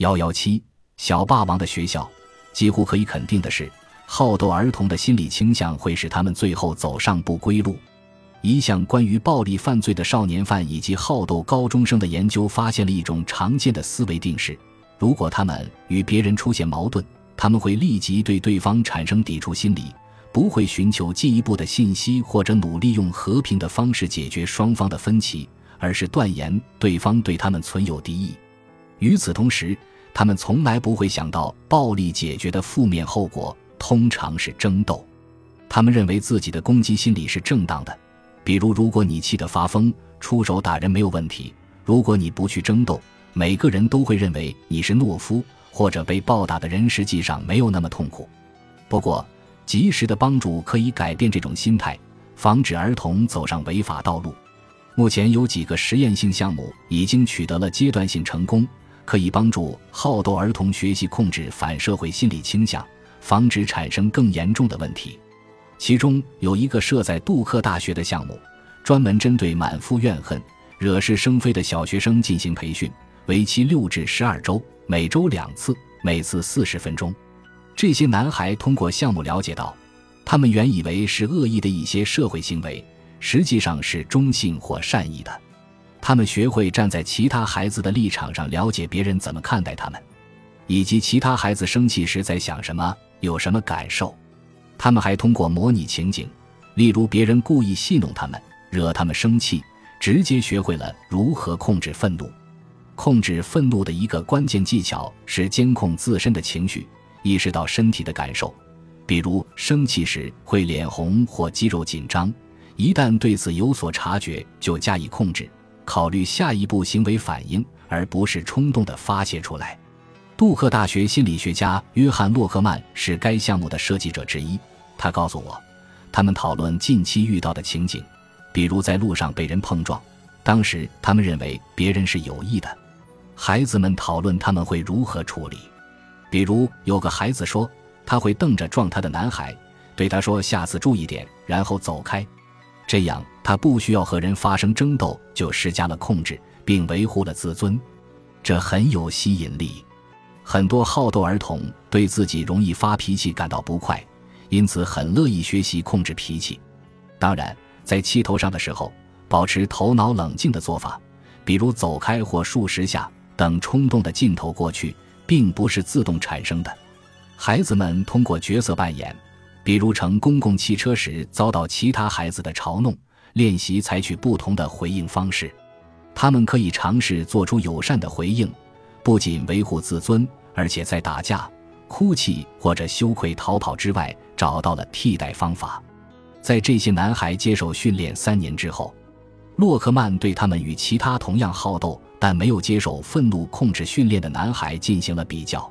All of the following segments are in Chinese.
幺幺七小霸王的学校，几乎可以肯定的是，好斗儿童的心理倾向会使他们最后走上不归路。一项关于暴力犯罪的少年犯以及好斗高中生的研究发现了一种常见的思维定式：如果他们与别人出现矛盾，他们会立即对对方产生抵触心理，不会寻求进一步的信息或者努力用和平的方式解决双方的分歧，而是断言对方对他们存有敌意。与此同时，他们从来不会想到暴力解决的负面后果通常是争斗。他们认为自己的攻击心理是正当的。比如，如果你气得发疯，出手打人没有问题；如果你不去争斗，每个人都会认为你是懦夫，或者被暴打的人实际上没有那么痛苦。不过，及时的帮助可以改变这种心态，防止儿童走上违法道路。目前有几个实验性项目已经取得了阶段性成功，可以帮助好斗儿童学习控制反社会心理倾向，防止产生更严重的问题。其中有一个设在杜克大学的项目，专门针对满腹怨恨、惹是生非的小学生进行培训，为期六至十二周，每周两次，每次四十分钟。这些男孩通过项目了解到，他们原以为是恶意的一些社会行为，实际上是中性或善意的。他们学会站在其他孩子的立场上了解别人怎么看待他们，以及其他孩子生气时在想什么、有什么感受。他们还通过模拟情景，例如别人故意戏弄他们，惹他们生气，直接学会了如何控制愤怒。控制愤怒的一个关键技巧是监控自身的情绪，意识到身体的感受，比如生气时会脸红或肌肉紧张，一旦对此有所察觉，就加以控制，考虑下一步行为反应，而不是冲动地发泄出来。杜克大学心理学家约翰·洛克曼是该项目的设计者之一。他告诉我，他们讨论近期遇到的情景，比如在路上被人碰撞，当时他们认为别人是有意的。孩子们讨论他们会如何处理，比如有个孩子说他会瞪着撞他的男孩，对他说下次注意点，然后走开。这样他不需要和人发生争斗，就施加了控制，并维护了自尊，这很有吸引力。很多好斗儿童对自己容易发脾气感到不快，因此很乐意学习控制脾气。当然，在气头上的时候，保持头脑冷静的做法，比如走开或数十下，等冲动的劲头过去，并不是自动产生的。孩子们通过角色扮演，比如乘公共汽车时遭到其他孩子的嘲弄，练习采取不同的回应方式。他们可以尝试做出友善的回应，不仅维护自尊。而且在打架、哭泣或者羞愧逃跑之外，找到了替代方法。在这些男孩接受训练三年之后，洛克曼对他们与其他同样好斗但没有接受愤怒控制训练的男孩进行了比较。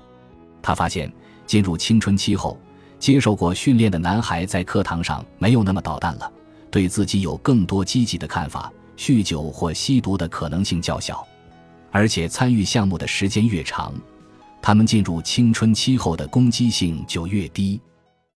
他发现，进入青春期后，接受过训练的男孩在课堂上没有那么捣蛋了，对自己有更多积极的看法，酗酒或吸毒的可能性较小，而且参与项目的时间越长。他们进入青春期后的攻击性就越低。